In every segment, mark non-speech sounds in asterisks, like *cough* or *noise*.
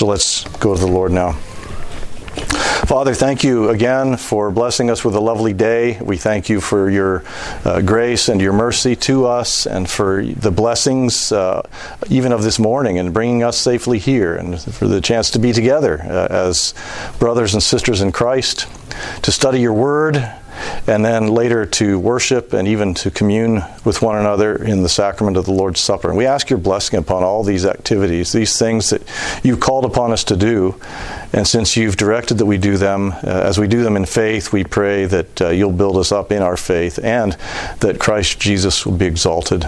So let's go to the Lord now. Father, thank you again for blessing us with a lovely day. We thank you for your uh, grace and your mercy to us and for the blessings, uh, even of this morning, and bringing us safely here and for the chance to be together uh, as brothers and sisters in Christ, to study your word and then later to worship and even to commune with one another in the sacrament of the Lord's Supper. And we ask your blessing upon all these activities, these things that you've called upon us to do. And since you've directed that we do them, uh, as we do them in faith, we pray that uh, you'll build us up in our faith and that Christ Jesus will be exalted.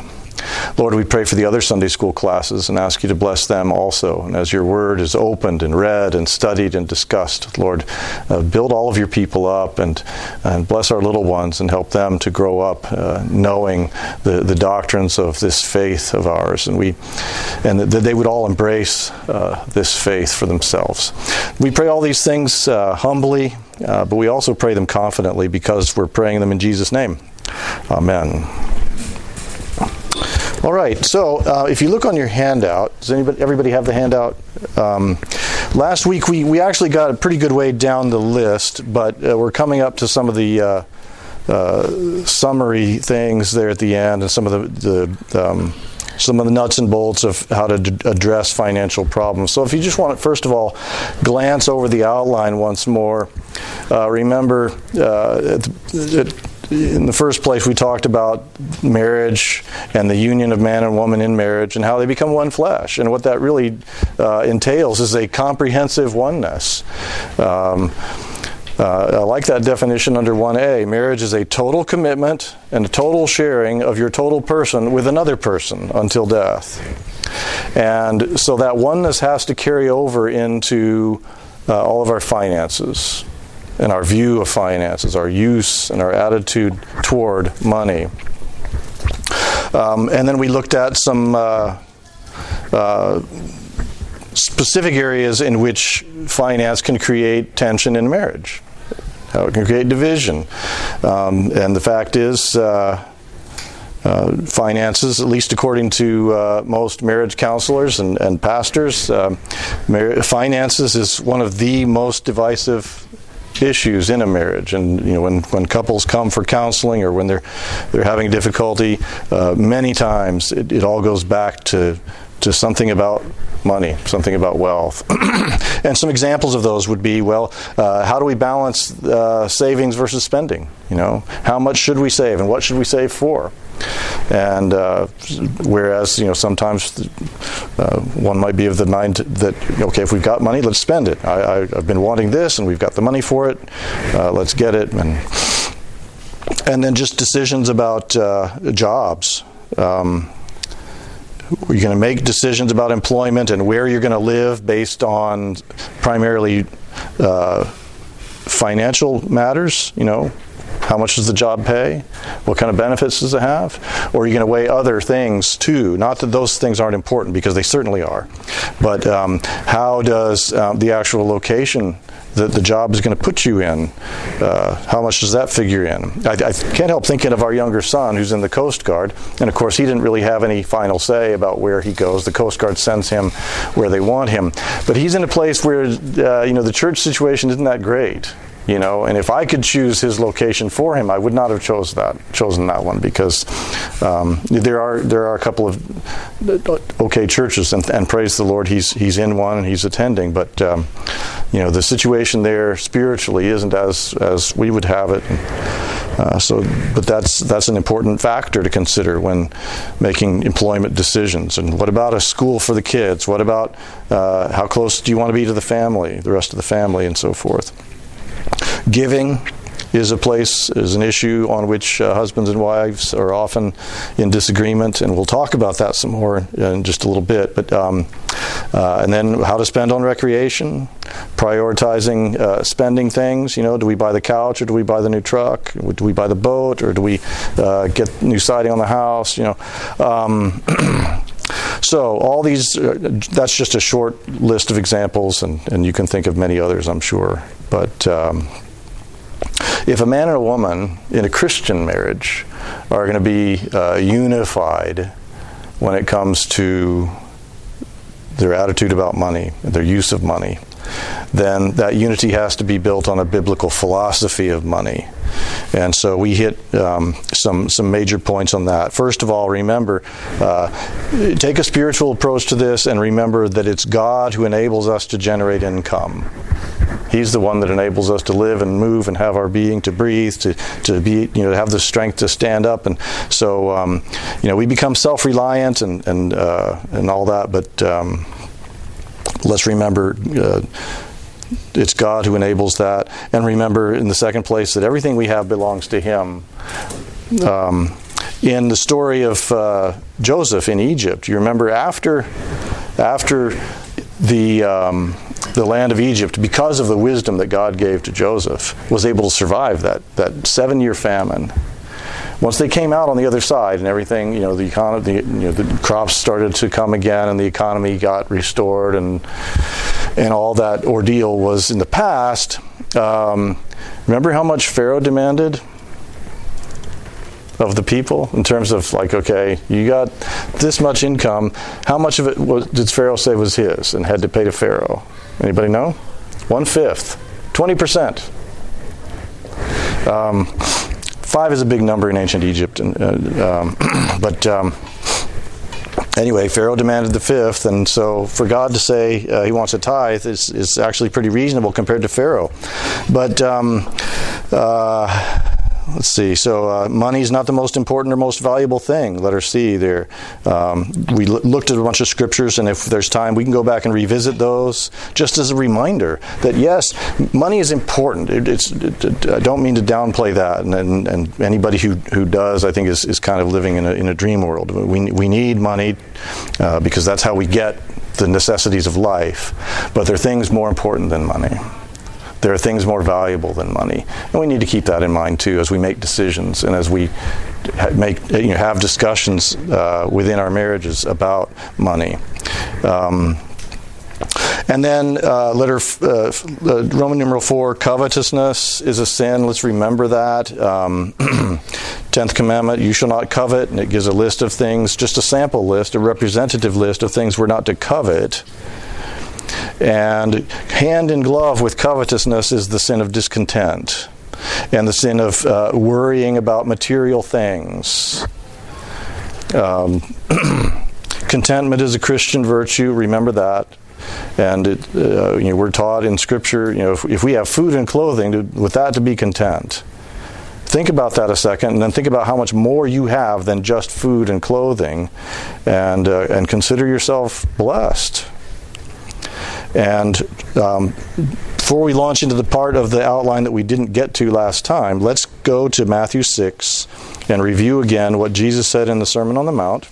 Lord, we pray for the other Sunday school classes and ask you to bless them also. And as your word is opened and read and studied and discussed, Lord, uh, build all of your people up and, and bless our little ones and help them to grow up uh, knowing the, the doctrines of this faith of ours. And, we, and that they would all embrace uh, this faith for themselves. We pray all these things uh, humbly, uh, but we also pray them confidently because we're praying them in Jesus' name. Amen. All right. So, uh, if you look on your handout, does anybody, everybody have the handout? Um, last week we, we actually got a pretty good way down the list, but uh, we're coming up to some of the uh, uh summary things there at the end, and some of the, the um, some of the nuts and bolts of how to d- address financial problems. So, if you just want to, first of all, glance over the outline once more, uh, remember uh, in the first place, we talked about marriage and the union of man and woman in marriage and how they become one flesh. And what that really uh, entails is a comprehensive oneness. Um, uh, I like that definition under 1A. Marriage is a total commitment and a total sharing of your total person with another person until death. And so that oneness has to carry over into uh, all of our finances and our view of finances, our use and our attitude toward money. Um, and then we looked at some uh, uh, specific areas in which finance can create tension in marriage, how it can create division. Um, and the fact is, uh, uh, finances, at least according to uh, most marriage counselors and, and pastors. Uh, mar- finances is one of the most divisive issues in a marriage. And you know, when, when couples come for counseling or when they're they're having difficulty, uh, many times it, it all goes back to to something about money, something about wealth. *clears throat* and some examples of those would be well, uh, how do we balance uh, savings versus spending? You know, how much should we save and what should we save for? And uh, whereas you know sometimes uh, one might be of the mind that okay, if we've got money, let's spend it. I, have been wanting this, and we've got the money for it. Uh, let's get it. And and then just decisions about uh, jobs. Um, you're going to make decisions about employment and where you're going to live based on primarily uh, financial matters. You know, how much does the job pay? What kind of benefits does it have? Or are you going to weigh other things too? Not that those things aren't important because they certainly are, but um, how does um, the actual location that the job is going to put you in. Uh, how much does that figure in? I, I, can't help thinking of our younger son who's in the Coast Guard, and of course he didn't really have any final say about where he goes. The Coast Guard sends him where they want him, but he's in a place where uh, you know the church situation isn't that great you know and if i could choose his location for him i would not have chose that chosen that one because um, there are there are a couple of okay churches and, and, praise the lord he's he's in one and he's attending but um, you know the situation there spiritually isn't as as we would have it. Uh, so but that's that's an important factor to consider when making employment decisions. And what about a school for the kids? What about uh, how close do you want to be to the family the rest of the family and so forth Giving is a place, is an issue on which uh, husbands and wives are often in disagreement, and we'll talk about that some more in just a little bit. But um, uh, and then how to spend on recreation, prioritizing uh, spending things. You know, do we buy the couch or do we buy the new truck? Do we buy the boat or do we uh, get new siding on the house? You know. Um, *clears throat* So all these, uh, that's just a short list of examples, and, and you can think of many others, I'm sure. But um, if a man and a woman in a Christian marriage are going to be uh, unified when it comes to their attitude about money, their use of money, then that unity has to be built on a biblical philosophy of money. And so we hit um, some some major points on that. First of all, remember, uh, take a spiritual approach to this, and remember that it's God who enables us to generate income. He's the one that enables us to live and move and have our being, to breathe, to, to be, you know, to have the strength to stand up. And so, um, you know, we become self-reliant and and uh, and all that. But um, let's remember. Uh, it's God who enables that. And remember, in the second place, that everything we have belongs to Him. Um, in the story of uh, Joseph in Egypt, you remember after after the um, the land of Egypt, because of the wisdom that God gave to Joseph, was able to survive that that seven year famine. Once they came out on the other side and everything, you know, the economy, the, you know, the crops started to come again and the economy got restored and and all that ordeal was in the past. Um, remember how much Pharaoh demanded of the people in terms of like, okay, you got this much income. How much of it was, did Pharaoh say was his and had to pay to Pharaoh? Anybody know? One fifth, twenty percent. Um, five is a big number in ancient Egypt, and, uh, um, *clears throat* but um, anyway, Pharaoh demanded the fifth, and so for God to say uh, He wants a tithe is, is actually pretty reasonable compared to Pharaoh. But um, uh, let's see. So uh, money is not the most important or most valuable thing. Let her see there. Um, we l- looked at a bunch of scriptures, and if there's time, we can go back and revisit those just as a reminder that yes, money is important. It, it's. It, I don't mean to downplay that, and, and, and, anybody who, who does, I think, is, is kind of living in a, in a dream world. We we need money uh, because that's how we get the necessities of life. But there are things more important than money there are things more valuable than money. And we need to keep that in mind too as we make decisions and as we make you know, have discussions uh, within our marriages about money. Um, and then uh, letter uh, uh, Roman numeral four, covetousness is a sin. Let's remember that. Um, *clears throat* Tenth commandment: You shall not covet, and it gives a list of things, just a sample list, a representative list of things we're not to covet. And hand in glove with covetousness is the sin of discontent and the sin of uh, worrying about material things. Um, *clears throat* contentment is a Christian virtue, remember that. And it, uh, you know, we're taught in Scripture, you know, if, if we have food and clothing, to, with that to be content. Think about that a second, and then think about how much more you have than just food and clothing, and uh, and consider yourself blessed. And um, before we launch into the part of the outline that we didn't get to last time, let's go to Matthew 6 and review again what Jesus said in the Sermon on the Mount.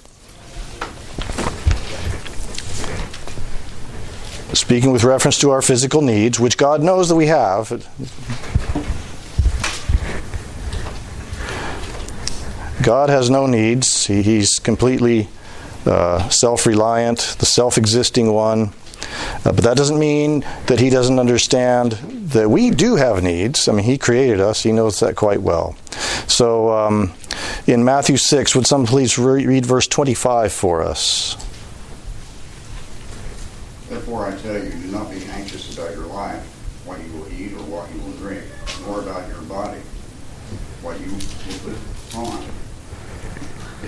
Speaking with reference to our physical needs, which God knows that we have. God has no needs. He, he's completely uh, self reliant, the self existing one. Uh, but that doesn't mean that he doesn't understand that we do have needs. I mean, he created us, he knows that quite well. So um, in Matthew 6, would some please re- read verse 25 for us? Therefore, I tell you, do not be anxious about your life, what you will eat or what you will drink, nor about your body, what you will put on.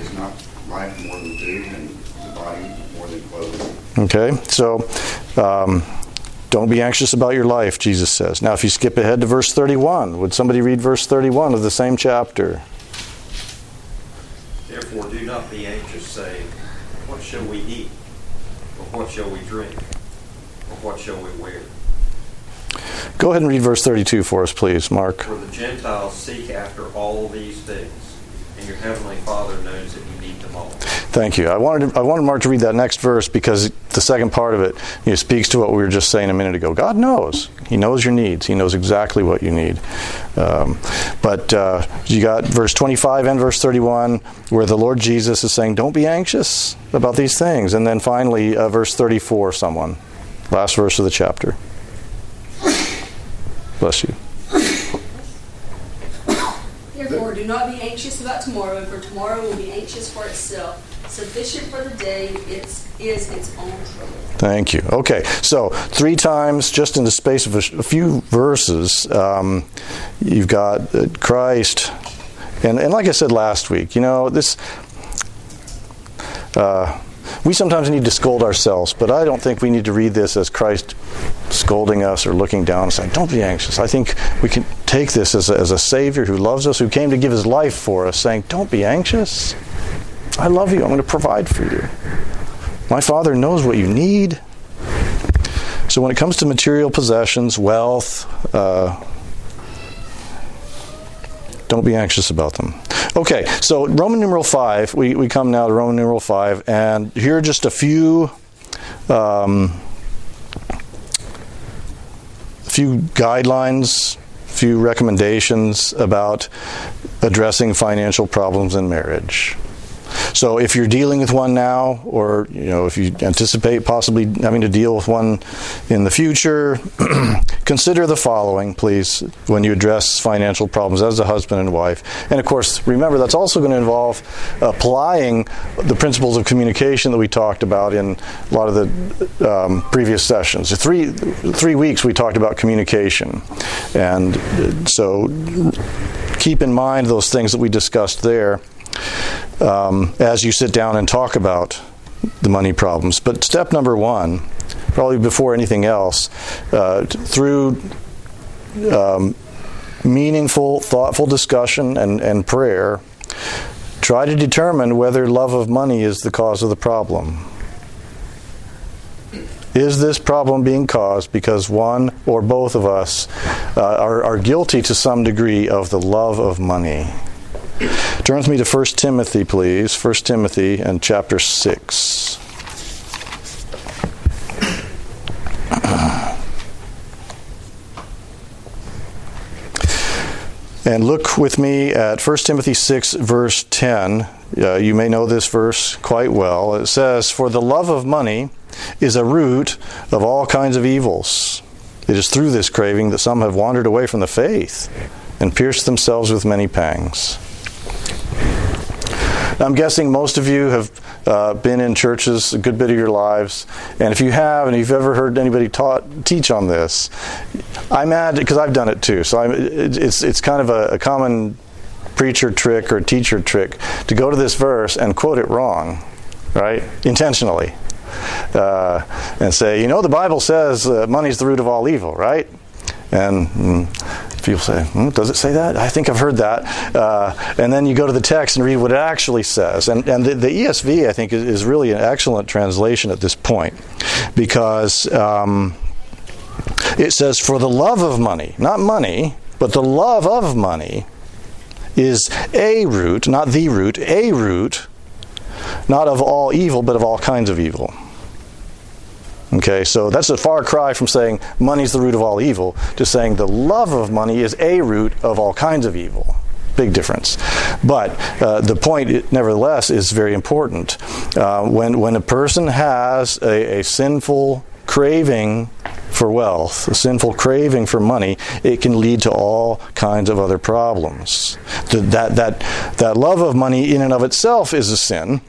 Is not life more than food, and the body more than clothing? Okay, so um, don't be anxious about your life, Jesus says. Now, if you skip ahead to verse 31, would somebody read verse 31 of the same chapter? Therefore, do not be anxious, saying, What shall we eat? Or what shall we drink? Or what shall we wear? Go ahead and read verse 32 for us, please, Mark. For the Gentiles seek after all these things, and your heavenly Father knows that you need them all. Thank you. I wanted I wanted Mark to read that next verse because the second part of it you know, speaks to what we were just saying a minute ago. God knows. He knows your needs. He knows exactly what you need. Um, but uh, you got verse 25 and verse 31 where the Lord Jesus is saying, "Don't be anxious about these things." And then finally, uh, verse 34. Someone, last verse of the chapter. Bless you. Therefore, do not be anxious about tomorrow, for tomorrow will be anxious for itself. Sufficient for the day it's, is its own trouble. Thank you. Okay, so three times, just in the space of a, a few verses, um, you've got uh, Christ, and, and like I said last week, you know, this. Uh, we sometimes need to scold ourselves, but I don't think we need to read this as Christ scolding us or looking down and saying, Don't be anxious. I think we can take this as a, as a Savior who loves us, who came to give his life for us, saying, Don't be anxious. I love you. I'm going to provide for you. My Father knows what you need. So when it comes to material possessions, wealth, uh, don't be anxious about them. Okay, so Roman numeral 5, we, we come now to Roman numeral 5, and here are just a few. Um, few guidelines, few recommendations about addressing financial problems in marriage. So if you're dealing with one now, or you know, if you anticipate possibly having to deal with one in the future, *clears throat* consider the following, please, when you address financial problems as a husband and wife. And of course, remember that's also going to involve applying the principles of communication that we talked about in a lot of the um, previous sessions. Three three weeks we talked about communication, and so keep in mind those things that we discussed there um, as you sit down and talk about the money problems. But step number one, probably before anything else, uh, through um, meaningful, thoughtful discussion and, and prayer, try to determine whether love of money is the cause of the problem. Is this problem being caused because one or both of us uh, are, are guilty to some degree of the love of money? Turn with me to 1 Timothy, please. 1 Timothy and chapter 6. *clears throat* And look with me at 1 Timothy 6, verse 10. Uh, you may know this verse quite well. It says, For the love of money is a root of all kinds of evils. It is through this craving that some have wandered away from the faith and pierced themselves with many pangs. I'm guessing most of you have uh, been in churches a good bit of your lives, and if you have, and you've ever heard anybody taught teach on this, I'm mad because I've done it too. So I'm, it's it's kind of a, a common preacher trick or teacher trick to go to this verse and quote it wrong, right? Intentionally. Uh, and say, you know, the Bible says uh, money's the root of all evil, right? And mm, people say, hmm, does it say that? I think I've heard that. Uh, and then you go to the text and read what it actually says. And, and the, the ESV, I think, is, is, really an excellent translation at this point because um, it says, for the love of money, not money, but the love of money is a root, not the root, a root, not of all evil, but of all kinds of evil. Okay, so that's a far cry from saying money's the root of all evil to saying the love of money is a root of all kinds of evil. Big difference. But uh, the point, nevertheless, is very important. Uh, when, when a person has a, a sinful craving for wealth, a sinful craving for money, it can lead to all kinds of other problems. That, that, that love of money in and of itself is a sin,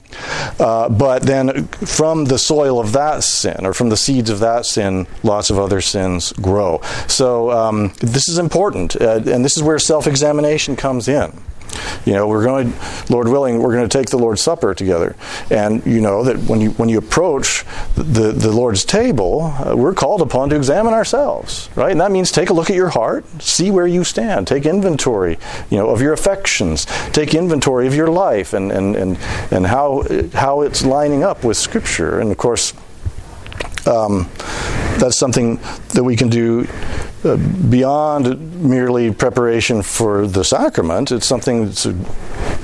uh, but then from the soil of that sin, or from the seeds of that sin, lots of other sins grow. So um, this is important, uh, and this is where self examination comes in. You know, we're going, Lord willing, we're going to take the Lord's Supper together, and you know that when you when you approach the the Lord's table, uh, we're called upon to examine ourselves, right? And that means take a look at your heart, see where you stand, take inventory, you know, of your affections, take inventory of your life, and and and and how how it's lining up with Scripture, and of course. Um, that's something that we can do uh, beyond merely preparation for the sacrament. It's something that's a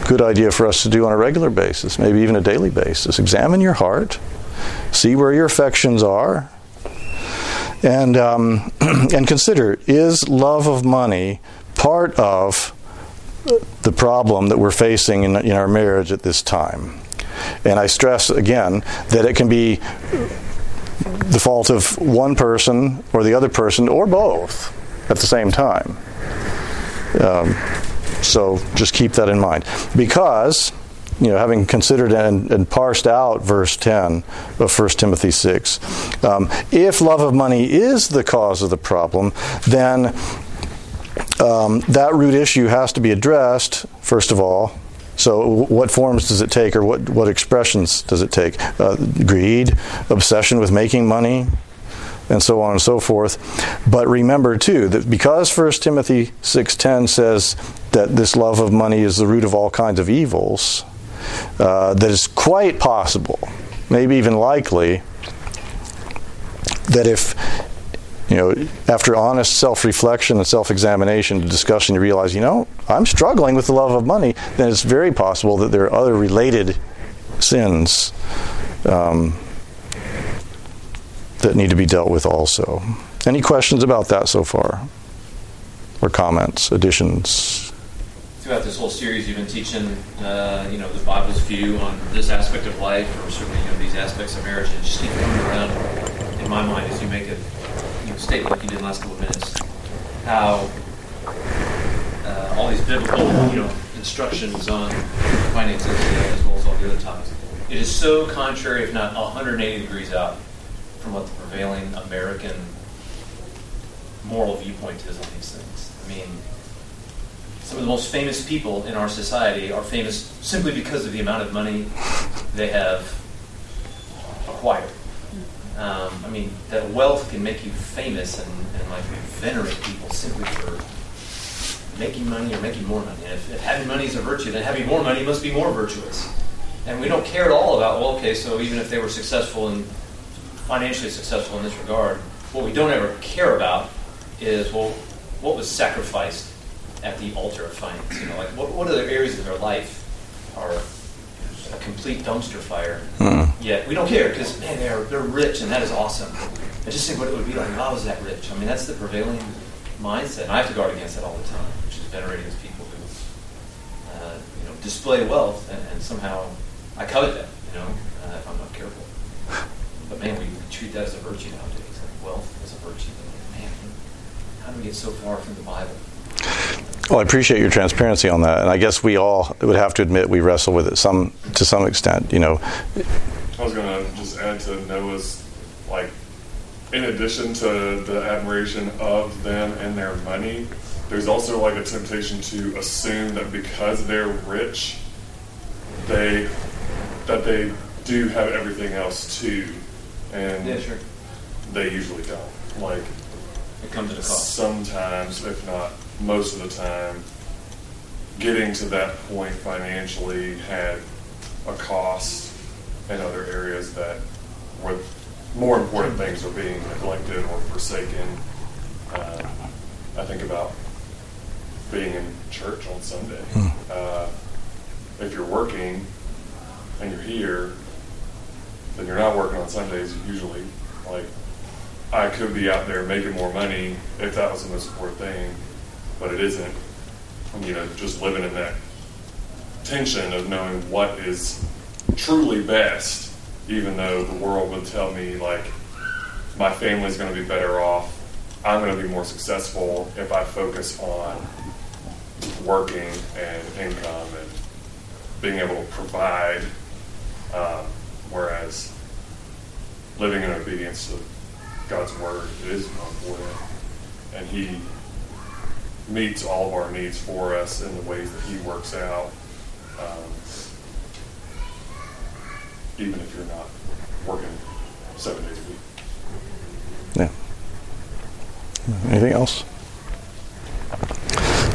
good idea for us to do on a regular basis, maybe even a daily basis. Examine your heart, see where your affections are, and um, *clears throat* and consider: is love of money part of the problem that we're facing in, in our marriage at this time? And I stress again that it can be the fault of one person or the other person or both at the same time. Um, So just keep that in mind. Because, you know, having considered and, and parsed out verse 10 of 1 Timothy 6, um, if love of money is the cause of the problem, then um, that root issue has to be addressed, first of all. So, what forms does it take, or what, what expressions does it take? Uh, greed, obsession with making money, and so on and so forth. But remember too that because 1 Timothy 6:10 says that this love of money is the root of all kinds of evils, uh, that it's quite possible, maybe even likely, that if you know, after honest self-reflection and self-examination discussion, you realize, you know, I'm struggling with the love of money. Then it's very possible that there are other related sins um, that need to be dealt with also. Any questions about that so far? Or comments, additions? Throughout this whole series, you've been teaching, uh, you know, the Bible's view on this aspect of life, or certainly, you know, these aspects of marriage, and just keep coming around in my mind as you make know, statement like you did in the last couple of minutes, how uh, all these biblical, you know, instructions on finances, as well as all the other topics, it is so contrary, if not 180 degrees out, from what the prevailing American moral viewpoint is on these things. I mean, some of the most famous people in our society are famous simply because of the amount of money they have acquired. Um, I mean, that wealth can make you famous and, and like venerate people simply for making money or making more money. If, if having money is a virtue, then having more money must be more virtuous. And we don't care at all about, well, okay, so even if they were successful and financially successful in this regard, what we don't ever care about is, well, what was sacrificed at the altar of finance? You know, like what, what other areas of their life are a complete dumpster fire? Hmm. Yet we don't care because man, they're they're rich and that is awesome. I just think what it would be like. How is that rich? I mean, that's the prevailing mindset, and I have to guard against that all the time, which is venerating those people who, uh, you know, display wealth and, and somehow I covet that. You know, uh, if I'm not careful. But man, we treat that as a virtue nowadays. Like wealth is a virtue. But man, how do we get so far from the Bible? Well, I appreciate your transparency on that, and I guess we all would have to admit we wrestle with it some to some extent. You know, I was gonna just add to Noah's, like, in addition to the admiration of them and their money, there's also like a temptation to assume that because they're rich, they that they do have everything else too, and Yeah, sure. they usually don't. Like It comes at a cost. sometimes, if not most of the time, getting to that point financially had a cost in other areas that were more important things are being neglected or forsaken. Um, I think about being in church on Sunday. Uh, if you're working and you're here, then you're not working on Sundays usually. Like, I could be out there making more money if that was the most important thing, but it isn't. You know, just living in that tension of knowing what is truly best, even though the world would tell me, like, my family's going to be better off. I'm going to be more successful if I focus on working and income and being able to provide. Um, whereas living in obedience to God's word is more important. And He meets all of our needs for us in the ways that He works out, um, even if you're not working seven days a week. yeah. Anything else?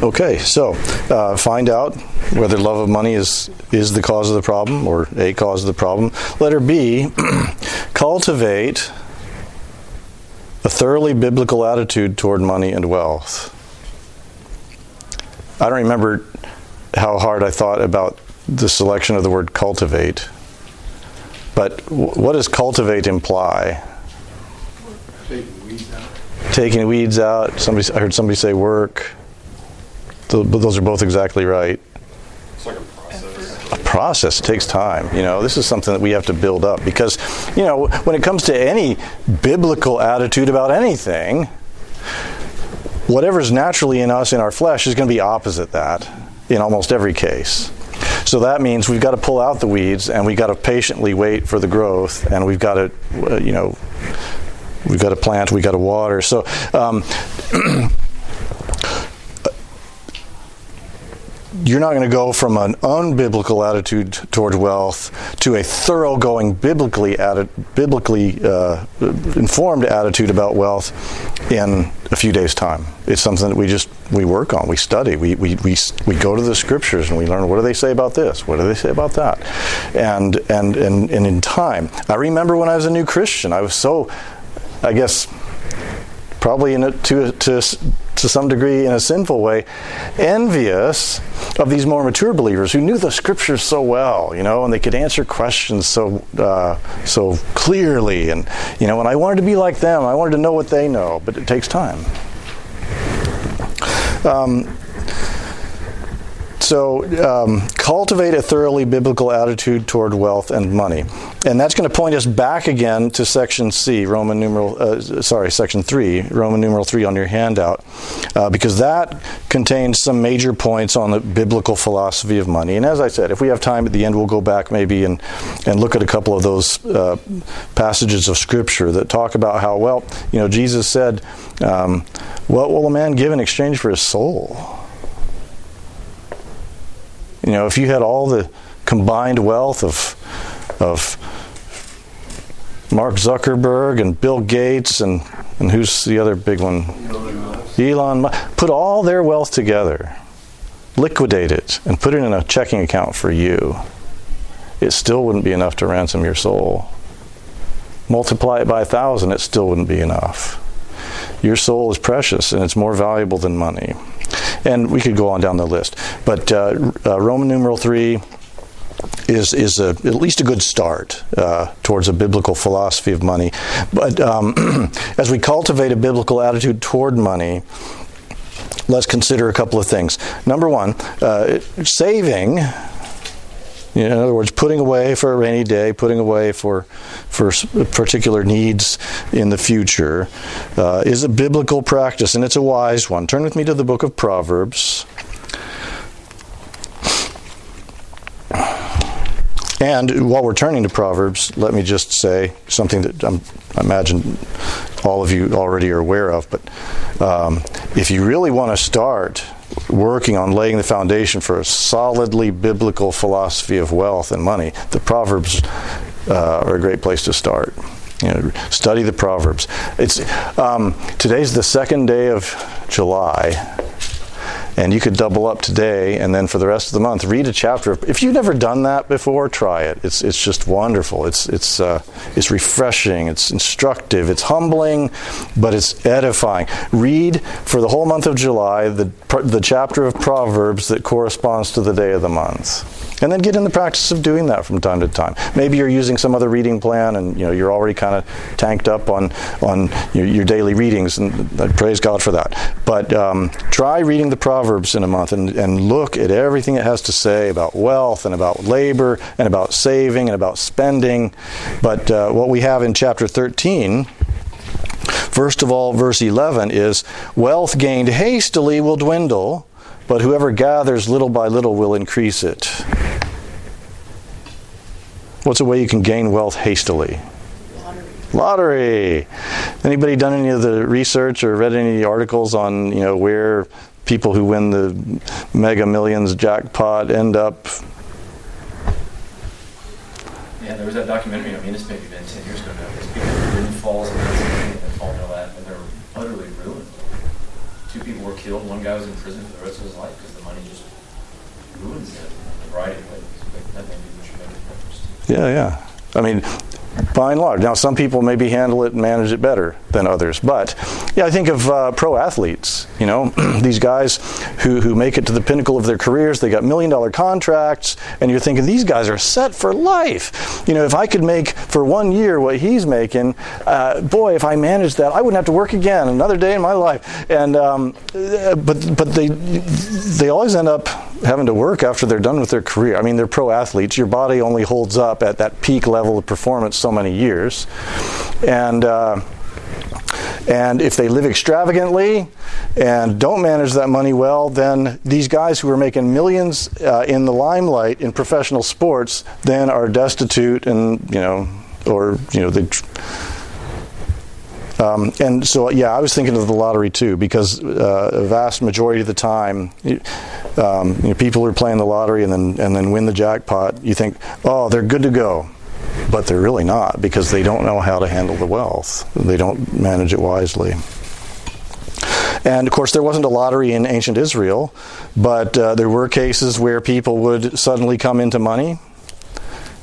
Okay, so uh, find out whether love of money is is the cause of the problem or a cause of the problem. Letter B, *clears throat* cultivate a thoroughly biblical attitude toward money and wealth. I don't remember how hard I thought about the selection of the word cultivate, but what does cultivate imply? Taking weeds out. taking weeds out. Somebody, I heard somebody say work. Those are both exactly right. Process. Process takes time. You know, this is something that we have to build up because, you know, when it comes to any biblical attitude about anything, whatever's naturally in us in our flesh is going to be opposite that. in almost every case. So that means we've got to pull out the weeds and we've got to patiently wait for the growth and we've got to, uh, you know, we've got to plant, we've got to water. So, um, *clears throat* you're not going to go from an unbiblical attitude towards wealth to a thoroughgoing biblically biblically uh, informed attitude about wealth in a few days time. It's something that we just we work on we study we, we, we, we go to the scriptures and we learn what do they say about this what do they say about that. And and and, and in time. I remember when i was a new christian i was so i guess probably in a, to, to to some degree in a sinful way, envious of these more mature believers who knew the scriptures so well, you know, and they could answer questions so uh, so clearly, and you know, and I wanted to be like them. I wanted to know what they know, but it takes time. Um, so, um, cultivate a thoroughly biblical attitude toward wealth and money. And that's going to point us back again to section C, Roman numeral, uh, sorry, section 3, Roman numeral 3 on your handout, uh, because that contains some major points on the biblical philosophy of money. And as I said, if we have time at the end, we'll go back maybe and, and look at a couple of those uh, passages of Scripture that talk about how, well, you know, Jesus said, um, What will a man give in exchange for his soul? You know, if you had all the combined wealth of of Mark Zuckerberg and Bill Gates and and who's the other big one? Elon Musk. Put all their wealth together, liquidate it, and put it in a checking account for you. It still wouldn't be enough to ransom your soul. Multiply it by a thousand, it still wouldn't be enough. Your soul is precious and it's more valuable than money. And we could go on down the list. But uh, uh, Roman numeral 3 is, is a, at least a good start uh, towards a biblical philosophy of money. But um, *clears throat* as we cultivate a biblical attitude toward money, let's consider a couple of things. Number one, uh, saving in other words, putting away for a rainy day, putting away for for particular needs in the future, uh, is a biblical practice, and it's a wise one. Turn with me to the book of Proverbs. And while we're turning to Proverbs, let me just say something that I'm, i imagine all of you already are aware of. But um, if you really want to start working on laying the foundation for a solidly biblical philosophy of wealth and money, the Proverbs uh, are a great place to start. You know, study the Proverbs. It's um, today's the second day of July, and you could double up today and then for the rest of the month read a chapter. If you've never done that before try it. It's it's just wonderful. It's it's uh, it's refreshing. It's instructive. It's humbling but it's edifying. Read for the whole month of July the the chapter of proverbs that corresponds to the day of the month and then get in the practice of doing that from time to time. Maybe you're using some other reading plan, and you know you're already kind of tanked up on on your, your, daily readings, and praise God for that. But um, try reading the Proverbs in a month and, and look at everything it has to say about wealth and about labor and about saving and about spending. But uh, what we have in chapter 13. First of all, verse 11 is Wealth gained hastily will dwindle, but whoever gathers little by little will increase it. What's a way you can gain wealth hastily? Lottery. Lottery. Anybody done any of the research or read any articles on you know where people who win the Mega Millions jackpot end up? Yeah, there was that documentary. Mean, this maybe been ten years ago now. Falls and that fall into that, and they're utterly ruined. Two people were killed. One guy was in prison for the rest of his life because the money just ruins him in a variety of ways. Yeah, yeah. I mean, by and large. Now, some people maybe handle it and manage it better than others, but yeah, I think of uh, pro athletes. You know, *clears throat* these guys who who make it to the pinnacle of their careers. They got million dollar contracts, and you're thinking these guys are set for life. You know, if I could make for one year what he's making, uh, boy, if I managed that, I wouldn't have to work again another day in my life. And um, but but they they always end up having to work after they're done with their career. I mean, they're pro athletes. Your body only holds up at that peak level of performance so many years, and. Uh, And if they live extravagantly and don't manage that money well, then these guys who are making millions uh, in the limelight in professional sports then are destitute and, you know, or, you know, they. Um, and so, yeah, I was thinking of the lottery too, because uh, a vast majority of the time, um, you know, people are playing the lottery and then and then win the jackpot. You think, oh, they're good to go, but they're really not because they don't know how to handle the wealth. They don't manage it wisely. And of course, there wasn't a lottery in ancient Israel, but uh, there were cases where people would suddenly come into money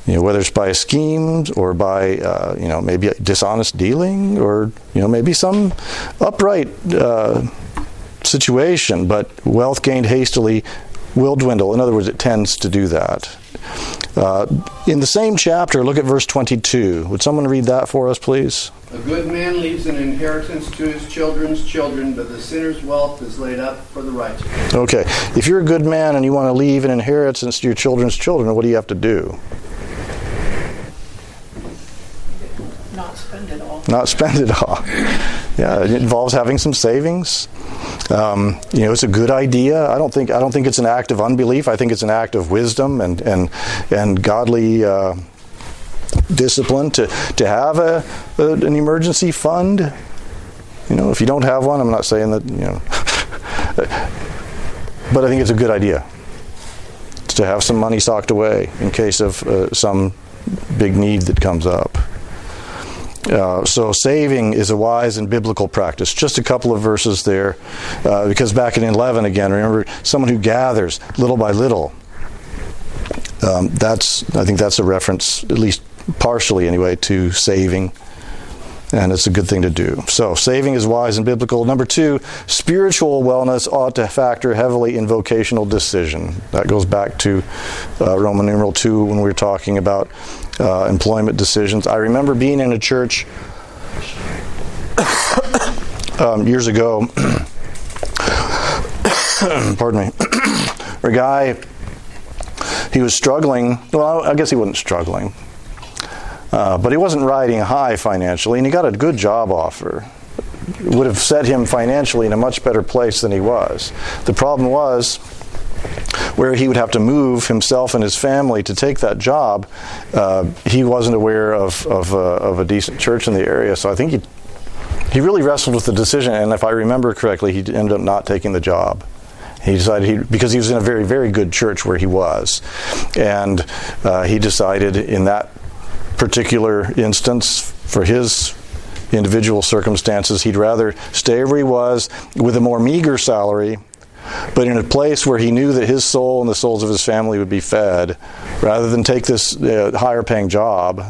you know, whether it's by schemes or by, uh, you know, maybe dishonest dealing or, you know, maybe some upright uh, situation, but wealth gained hastily will dwindle. In other words, it tends to do that. Uh, in the same chapter, look at verse 22. Would someone read that for us, please? A good man leaves an inheritance to his children's children, but the sinner's wealth is laid up for the righteous. Okay. If you're a good man and you want to leave an inheritance to your children's children, what do you have to do? Not spend it all. Not spend it all. *laughs* Yeah, it involves having some savings. Um, you know, it's a good idea. I don't think I don't think it's an act of unbelief. I think it's an act of wisdom and and and godly uh, discipline to to have a, a, an emergency fund. You know, if you don't have one, I'm not saying that you know, *laughs* but I think it's a good idea to have some money socked away in case of uh, some big need that comes up. Uh, so saving is a wise and biblical practice. Just a couple of verses there, uh, because back in 11 again, remember someone who gathers little by little. Um, that's I think that's a reference, at least partially anyway, to saving, and it's a good thing to do. So saving is wise and biblical. Number two, spiritual wellness ought to factor heavily in vocational decision. That goes back to uh, Roman numeral two when we were talking about uh, employment decisions. I remember being in a church *coughs* um, years ago. *coughs* pardon me. *coughs* a guy, he was struggling. Well, I guess he wasn't struggling, uh, but he wasn't riding high financially, and he got a good job offer. It would have set him financially in a much better place than he was. The problem was where he would have to move himself and his family to take that job, uh, he wasn't aware of, of, uh, of, a decent church in the area. So I think he, he really wrestled with the decision. And if I remember correctly, he ended up not taking the job. He decided he, because he was in a very, very good church where he was. And uh, he decided in that particular instance, for his individual circumstances, he'd rather stay where he was with a more meager salary but in a place where he knew that his soul and the souls of his family would be fed, rather than take this uh, higher paying job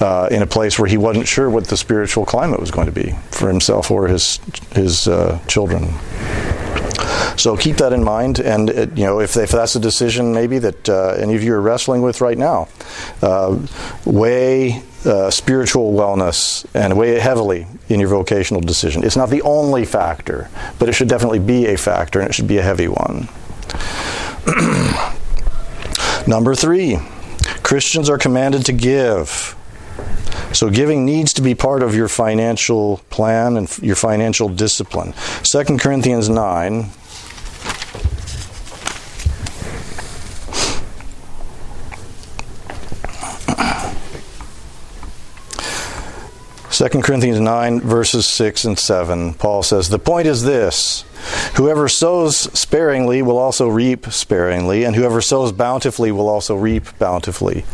uh, in a place where he wasn't sure what the spiritual climate was going to be for himself or his his uh, children. So keep that in mind, and it, you know if, if that's a decision maybe that uh, any of you are wrestling with right now, uh, weigh uh, spiritual wellness and weigh it heavily in your vocational decision. It's not the only factor, but it should definitely be a factor, and it should be a heavy one. *clears throat* Number three, Christians are commanded to give. So giving needs to be part of your financial plan and your financial discipline. 2 Corinthians 9 2 Corinthians 9, verses 6 and 7, Paul says, The point is this Whoever sows sparingly will also reap sparingly, and whoever sows bountifully will also reap bountifully.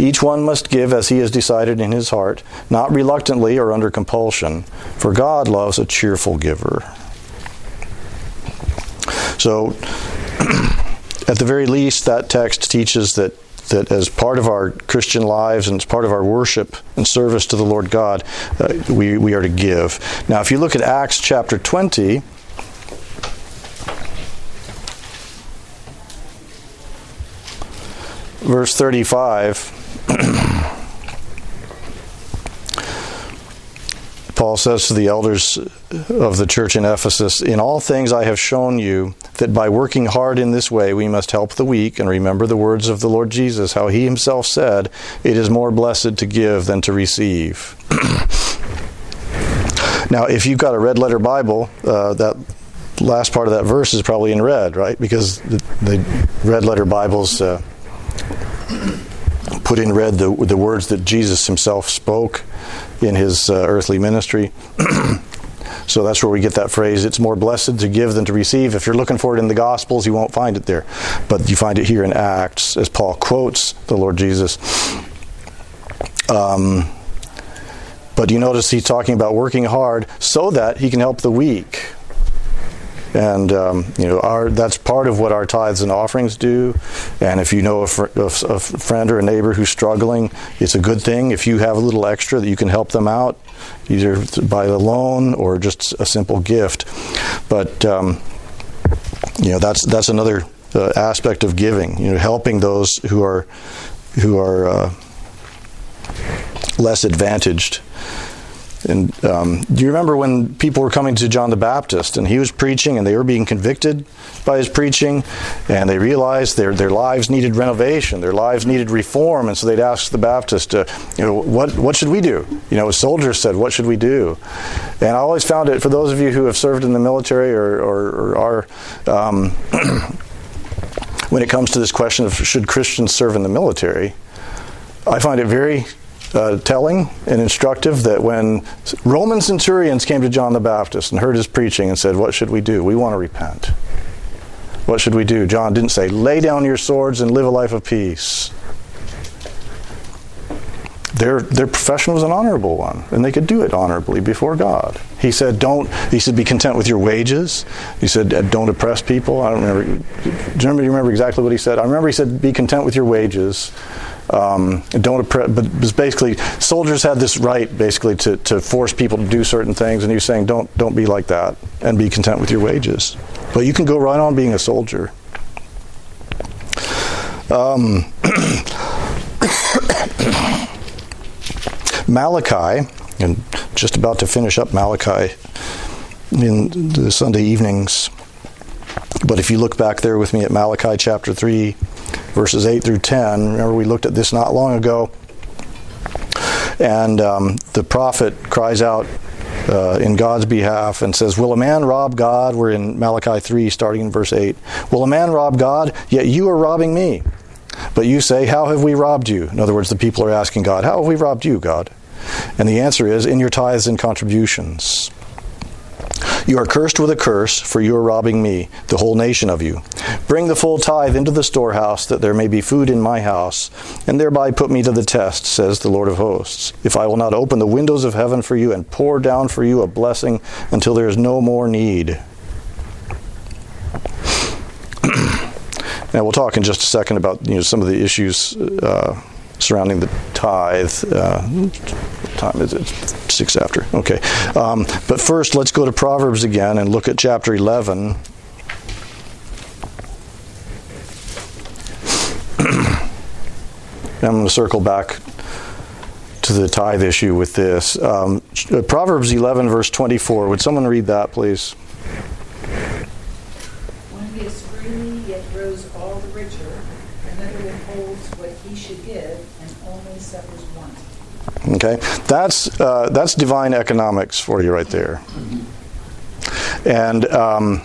Each one must give as he has decided in his heart, not reluctantly or under compulsion, for God loves a cheerful giver. So, *clears throat* at the very least, that text teaches that that as part of our Christian lives and as part of our worship and service to the Lord God, uh, we, we are to give. Now, if you look at Acts chapter 20, verse 35. *clears throat* Paul says to the elders of the church in Ephesus, In all things I have shown you that by working hard in this way we must help the weak and remember the words of the Lord Jesus, how he himself said, It is more blessed to give than to receive. *clears throat* Now, if you've got a red letter Bible, uh, that last part of that verse is probably in red, right? Because the, the red letter Bibles uh, put in red the, the words that Jesus himself spoke in his uh, earthly ministry. *clears throat* so that's where we get that phrase it's more blessed to give than to receive. If you're looking for it in the Gospels, you won't find it there. But you find it here in Acts as Paul quotes the Lord Jesus. Um, but you notice he's talking about working hard so that he can help the weak. And um, you know, our, that's part of what our tithes and offerings do. And if you know a, fr- a, friend or a neighbor who's struggling, it's a good thing. If you have a little extra that you can help them out, either by a loan or just a simple gift. But um, you know, that's that's another uh, aspect of giving. You know, helping those who are who are uh, less advantaged. And um, do you remember when people were coming to John the Baptist and he was preaching and they were being convicted by his preaching and they realized their, their lives needed renovation, their lives needed reform, and so they'd ask the Baptist, uh, you know, what, what should we do? You know, a soldier said, what should we do? And I always found it, for those of you who have served in the military or, or, or are, um, *clears throat* when it comes to this question of should Christians serve in the military, I find it very uh, telling and instructive that when Roman centurions came to John the Baptist and heard his preaching and said, What should we do? We want to repent. What should we do? John didn't say, Lay down your swords and live a life of peace. Their, their profession was an honorable one, and they could do it honorably before God. He said, "Don't." He said, "Be content with your wages." He said, "Don't oppress people." I don't remember, do you remember exactly what he said? I remember he said, "Be content with your wages." Um, don't oppress, but basically, soldiers had this right basically to, to force people to do certain things, and he was saying, don't don't be like that, and be content with your wages. But you can go right on being a soldier. Um, *coughs* Malachi, and just about to finish up Malachi in the Sunday evenings. But if you look back there with me at Malachi chapter 3, verses 8 through 10. Remember, we looked at this not long ago. And um, the prophet cries out uh, in God's behalf and says, Will a man rob God? We're in Malachi 3, starting in verse 8. Will a man rob God? Yet you are robbing me. But you say, How have we robbed you? In other words, the people are asking God, How have we robbed you, God? And the answer is, In your tithes and contributions. You are cursed with a curse, for you are robbing me, the whole nation of you. Bring the full tithe into the storehouse, that there may be food in my house, and thereby put me to the test, says the Lord of hosts. If I will not open the windows of heaven for you and pour down for you a blessing until there is no more need. now we'll talk in just a second about you know some of the issues uh, surrounding the tithe. Uh, time is it? Six after. Okay. Um, but first, let's go to Proverbs again and look at chapter 11. *clears throat* I'm going to circle back to the tithe issue with this. Um, Proverbs 11, verse 24. Would someone read that, please? Okay, that's uh, that's divine economics for you right there. And um,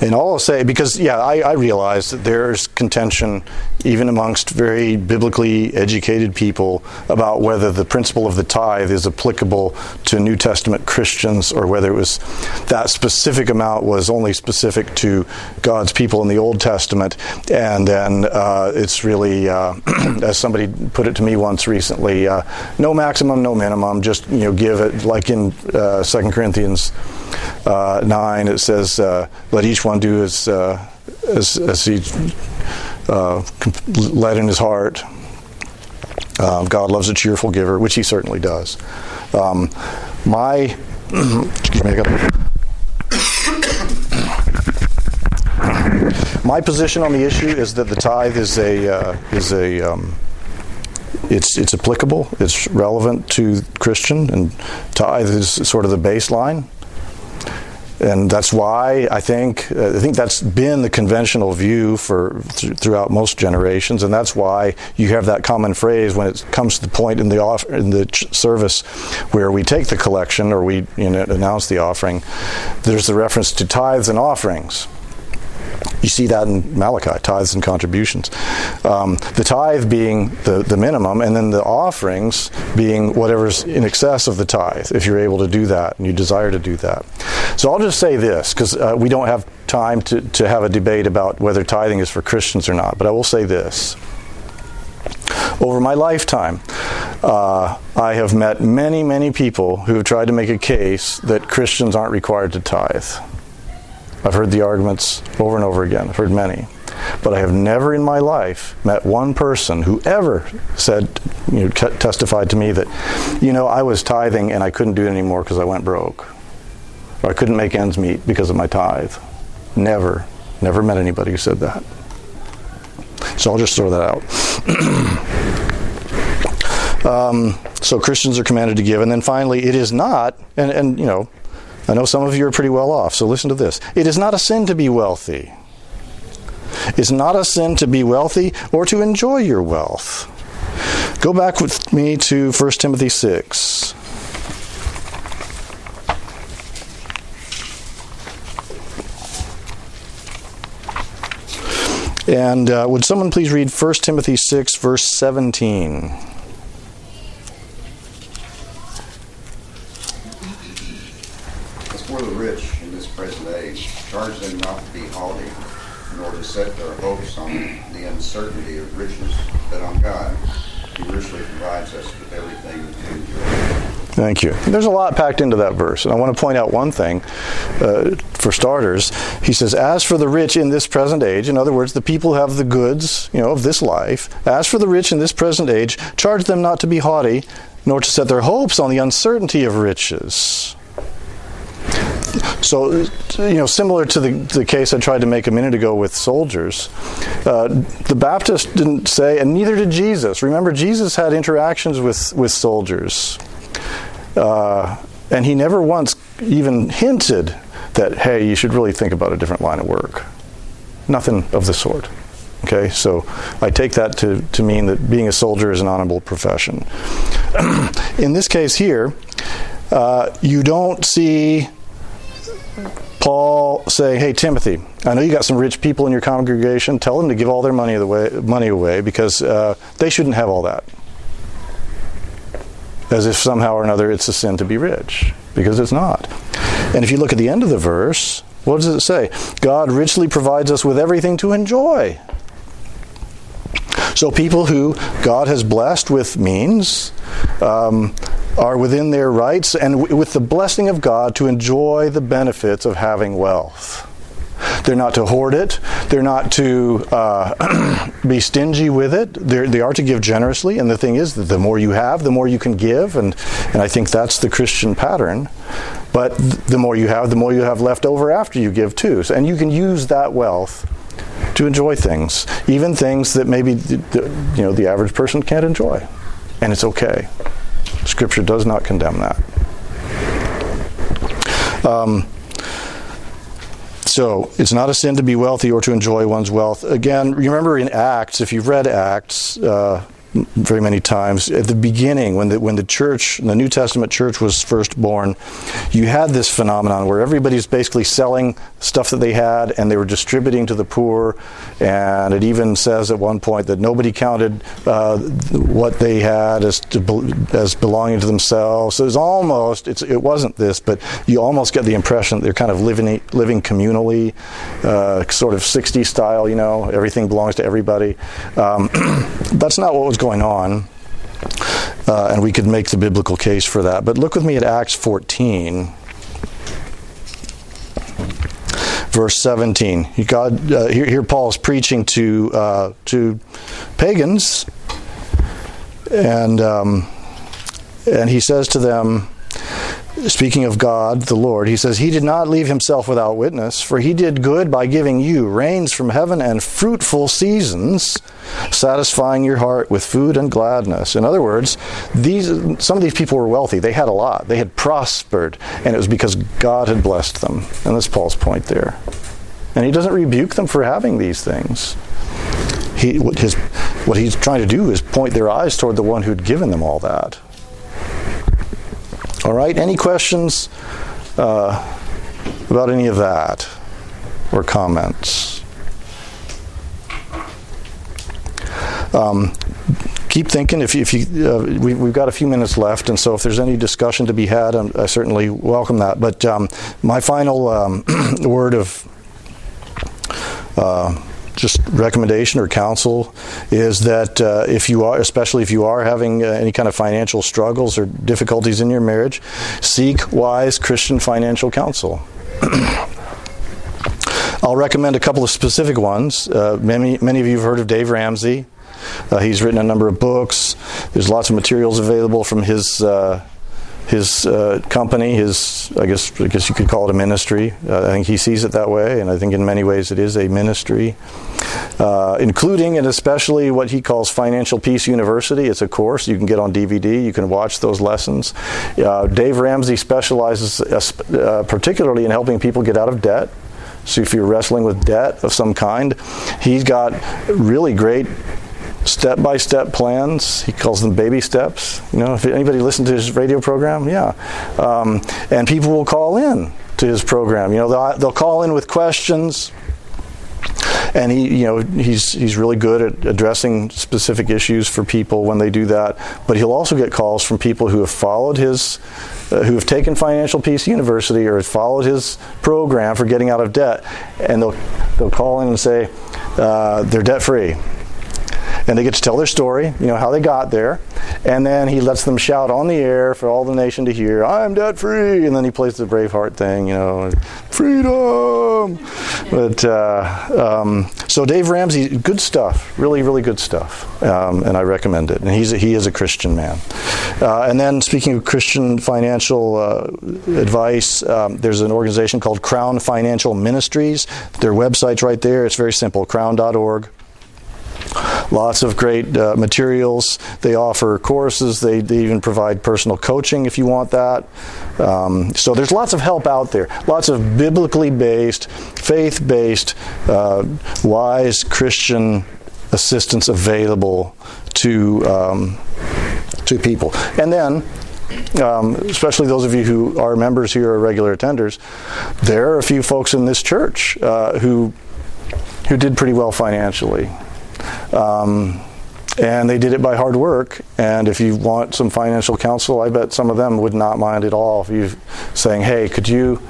and all I'll say, because yeah, I, I realize that there's contention even amongst very biblically educated people about whether the principle of the tithe is applicable to New Testament Christians or whether it was that specific amount was only specific to God's people in the Old Testament, and then uh, it's really, uh, *clears throat* as somebody put it to me once recently, uh, no maximum, no minimum, just you know give it like in uh, Second Corinthians uh, nine. It says, uh, "Let each one do as as, as he." Uh, in his heart. Um, God loves a cheerful giver, which He certainly does. Um, my. *clears throat* My position on the issue is that the tithe is a uh, is a um, it's it's applicable, it's relevant to Christian, and tithe is sort of the baseline. And that's why I think uh, I think that's been the conventional view for th- throughout most generations, and that's why you have that common phrase when it comes to the point in the off- in the ch- service where we take the collection or we you know, announce the offering. There's the reference to tithes and offerings. You see that in Malachi, tithes and contributions. Um, the tithe being the, the minimum, and then the offerings being whatever's in excess of the tithe, if you're able to do that and you desire to do that. So I'll just say this, because uh, we don't have time to, to have a debate about whether tithing is for Christians or not, but I will say this. Over my lifetime, uh, I have met many, many people who have tried to make a case that Christians aren't required to tithe. I've heard the arguments over and over again. I've heard many. But I have never in my life met one person who ever said, you know, t- testified to me that, you know, I was tithing and I couldn't do it anymore because I went broke. Or I couldn't make ends meet because of my tithe. Never, never met anybody who said that. So I'll just throw that out. *clears throat* um, so Christians are commanded to give. And then finally, it is not, and, and you know, I know some of you are pretty well off, so listen to this. It is not a sin to be wealthy. It's not a sin to be wealthy or to enjoy your wealth. Go back with me to 1 Timothy 6. And uh, would someone please read 1 Timothy 6, verse 17? As for the rich in this present age, charge them not to be haughty, nor to set their hopes on the uncertainty of riches, but on God, who richly provides us with everything. Thank you. There's a lot packed into that verse. And I want to point out one thing. Uh, for starters, he says, As for the rich in this present age, in other words, the people who have the goods you know, of this life, as for the rich in this present age, charge them not to be haughty, nor to set their hopes on the uncertainty of riches. So, you know, similar to the, the case I tried to make a minute ago with soldiers, uh, the Baptist didn't say, and neither did Jesus. Remember, Jesus had interactions with, with soldiers. Uh, and he never once even hinted that, hey, you should really think about a different line of work. Nothing of the sort. Okay, so I take that to, to mean that being a soldier is an honorable profession. *clears throat* In this case here, uh, you don't see Paul saying, "Hey Timothy, I know you got some rich people in your congregation. Tell them to give all their money away, money away because uh, they shouldn't have all that." As if somehow or another it's a sin to be rich, because it's not. And if you look at the end of the verse, what does it say? God richly provides us with everything to enjoy. So people who God has blessed with means um, are within their rights and w- with the blessing of God to enjoy the benefits of having wealth. They're not to hoard it. They're not to uh, *clears throat* be stingy with it. They're, they are to give generously. And the thing is that the more you have, the more you can give. And, and I think that's the Christian pattern. But th- the more you have, the more you have left over after you give too. So, and you can use that wealth to enjoy things, even things that maybe the, the, you know the average person can't enjoy, and it's okay. Scripture does not condemn that. Um, so it's not a sin to be wealthy or to enjoy one's wealth. Again, remember in Acts, if you've read Acts uh, very many times, at the beginning, when the, when the church, the New Testament church was first born, you had this phenomenon where everybody's basically selling stuff that they had and they were distributing to the poor. And it even says at one point that nobody counted uh, what they had as, to, as belonging to themselves. So it's almost, it's, it wasn't this, but you almost get the impression they're kind of living, living communally, uh, sort of 60s style, you know, everything belongs to everybody. Um, *clears throat* that's not what was going on. Uh, and we could make the biblical case for that. But look with me at Acts 14 verse 17. God, uh, here, here Paul is preaching to uh, to pagans, and um, and he says to them, speaking of God, the Lord, he says, He did not leave himself without witness, for he did good by giving you rains from heaven and fruitful seasons, satisfying your heart with food and gladness. In other words, these some of these people were wealthy. They had a lot. They had prospered, and it was because God had blessed them. And that's Paul's point there. And he doesn't rebuke them for having these things. He, what, his, what he's trying to do is point their eyes toward the one who'd given them all that. All right, any questions uh, about any of that or comments? Um, keep thinking. If if you uh, we, have got a few minutes left, and so if there's any discussion to be had, I'm, i certainly welcome that. But um, my final um, *clears throat* word of uh, just recommendation or counsel is that uh, if you are, especially if you are having uh, any kind of financial struggles or difficulties in your marriage, seek wise Christian financial counsel. *clears throat* I'll recommend a couple of specific ones. Uh, many, many of you have heard of Dave Ramsey. Uh, he's written a number of books. There's lots of materials available from his uh, his uh, company, his I guess I guess you could call it a ministry. Uh, I think he sees it that way, and I think in many ways it is a ministry, uh, including and especially what he calls Financial Peace University. It's a course you can get on DVD. You can watch those lessons. Uh, Dave Ramsey specializes uh, particularly in helping people get out of debt. So if you're wrestling with debt of some kind, he's got really great step by step plans. He calls them baby steps. You know, if anybody listened to his radio program, yeah. Um, and people will call in to his program. You know, they'll, they'll call in with questions. And he, you know, he's he's really good at addressing specific issues for people when they do that. But he'll also get calls from people who have followed his, uh, who have taken Financial Peace University or followed his program for getting out of debt, and they'll they'll call in and say uh, they're debt free and they get to tell their story, you know, how they got there. And then he lets them shout on the air for all the nation to hear, I'm debt free. And then he plays the Braveheart thing, you know, freedom. But uh, um, so Dave Ramsey, good stuff, really, really good stuff. Um, and I recommend it. And he's a, he is a Christian man. Uh, and then speaking of Christian financial uh, advice, um, there's an organization called Crown Financial Ministries. Their website's right there. It's very simple, crown.org. Lots of great uh, materials. They offer courses. They, they, even provide personal coaching if you want that. Um, so there's lots of help out there. Lots of biblically based, faith based, uh, wise Christian assistance available to um, to people. And then um, especially those of you who are members here or regular attenders, there are a few folks in this church uh, who who did pretty well financially. Um, and they did it by hard work. And if you want some financial counsel, I bet some of them would not mind at all if you saying, "Hey, could you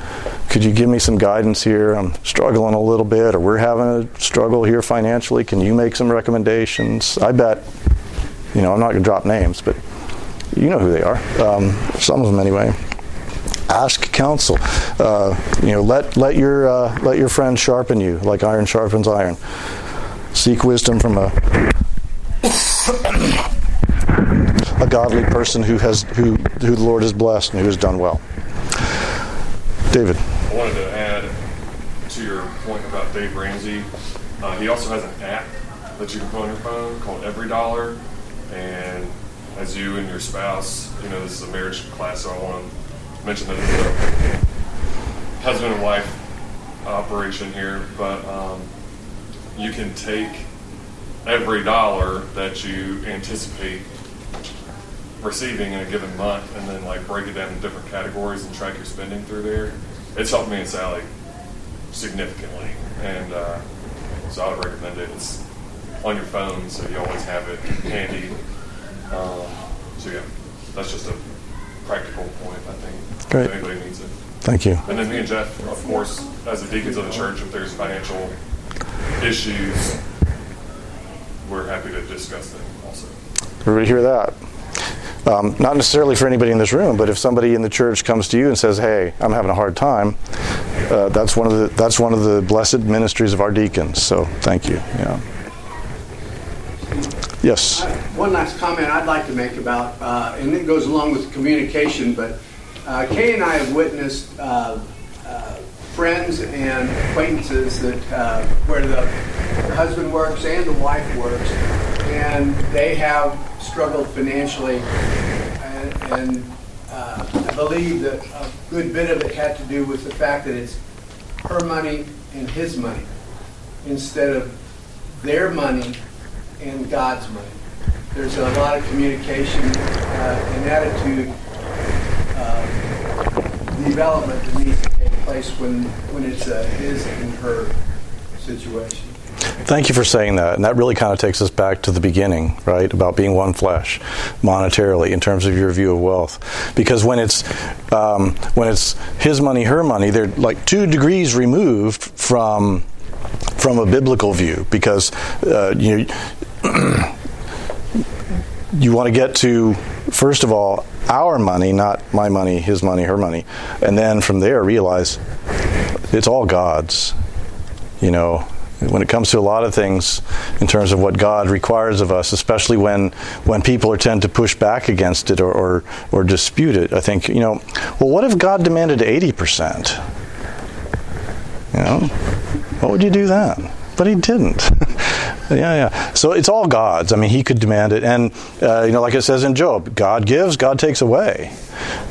could you give me some guidance here? I'm struggling a little bit, or we're having a struggle here financially. Can you make some recommendations?" I bet, you know, I'm not going to drop names, but you know who they are. Um, some of them anyway. Ask counsel. Uh, you know, let let your uh, let your friend sharpen you like iron sharpens iron. Seek wisdom from a a godly person who has who who the Lord has blessed and who has done well. David. I wanted to add to your point about Dave Ramsey. Uh, he also has an app that you can put on your phone called Every Dollar, and as you and your spouse, you know, this is a marriage class, so I want to mention that it's a husband and wife operation here, but um, you can take every dollar that you anticipate receiving in a given month and then like break it down in different categories and track your spending through there. It's helped me and Sally significantly, and uh, so I would recommend it. It's on your phone, so you always have it handy. Um, so yeah, that's just a practical point. I think Great. if anybody needs it. Thank you. And then me and Jeff, of course, as the deacons of the church, if there's financial issues, we're happy to discuss them also. Everybody hear that? Um, not necessarily for anybody in this room, but if somebody in the church comes to you and says, "Hey, I'm having a hard time," uh, that's one of the that's one of the blessed ministries of our deacons. So thank you. Yeah. Yes. One last comment I'd like to make about, uh, and it goes along with communication, but Uh, Kay and I have witnessed uh, uh, friends and acquaintances that uh, where the husband works and the wife works, and they have struggled financially, and, and uh, I believe that a good bit of it had to do with the fact that it's her money and his money instead of their money and God's money. There's a lot of communication uh, and attitude uh, development that needs place when, when it's a his and her situation. Thank you for saying that. And that really kind of takes us back to the beginning, right? About being one flesh monetarily in terms of your view of wealth. Because when it's um, when it's his money, her money, they're like two degrees removed from from a biblical view. Because uh, you *clears throat* you want to get to first of all our money, not my money, his money, her money, and then from there realize it's all God's. You know, when it comes to a lot of things in terms of what God requires of us, especially when when people are tend to push back against it or, or, or dispute it, I think, you know, well, what if God demanded 80%? You know, what would you do then? But he didn't. *laughs* yeah, yeah. So it's all God's. I mean, he could demand it. And, uh, you know, like it says in Job, God gives, God takes away.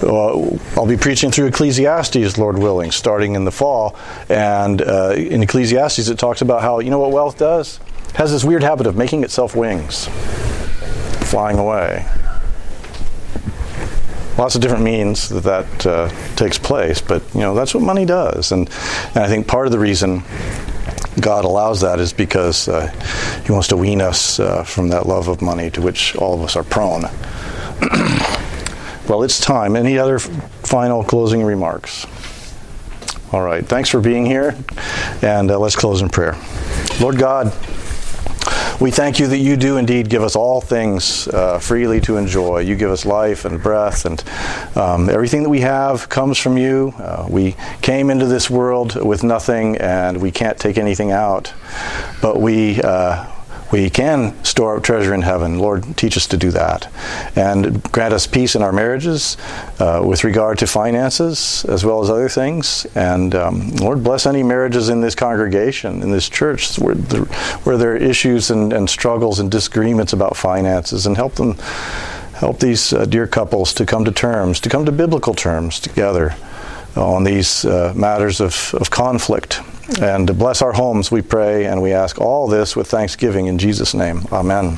Uh, I'll be preaching through Ecclesiastes, Lord willing, starting in the fall. And uh, in Ecclesiastes, it talks about how, you know what wealth does? It has this weird habit of making itself wings, flying away. Lots of different means that that uh, takes place, but you know that's what money does, and, and I think part of the reason God allows that is because uh, He wants to wean us uh, from that love of money to which all of us are prone. *clears throat* well, it's time. Any other final closing remarks? All right. Thanks for being here, and uh, let's close in prayer. Lord God, we thank you that you do indeed give us all things uh, freely to enjoy. You give us life and breath, and um, everything that we have comes from you. Uh, we came into this world with nothing, and we can't take anything out, but we. Uh, we can store up treasure in heaven. Lord, teach us to do that. And grant us peace in our marriages uh, with regard to finances as well as other things. And um, Lord, bless any marriages in this congregation, in this church, where, the, where there are issues and, and, struggles and disagreements about finances, and help them. Help these uh, dear couples to come to terms, to come to biblical terms together on these uh, matters of, of conflict and to bless our homes, we pray and we ask all this with thanksgiving in Jesus' name. Amen.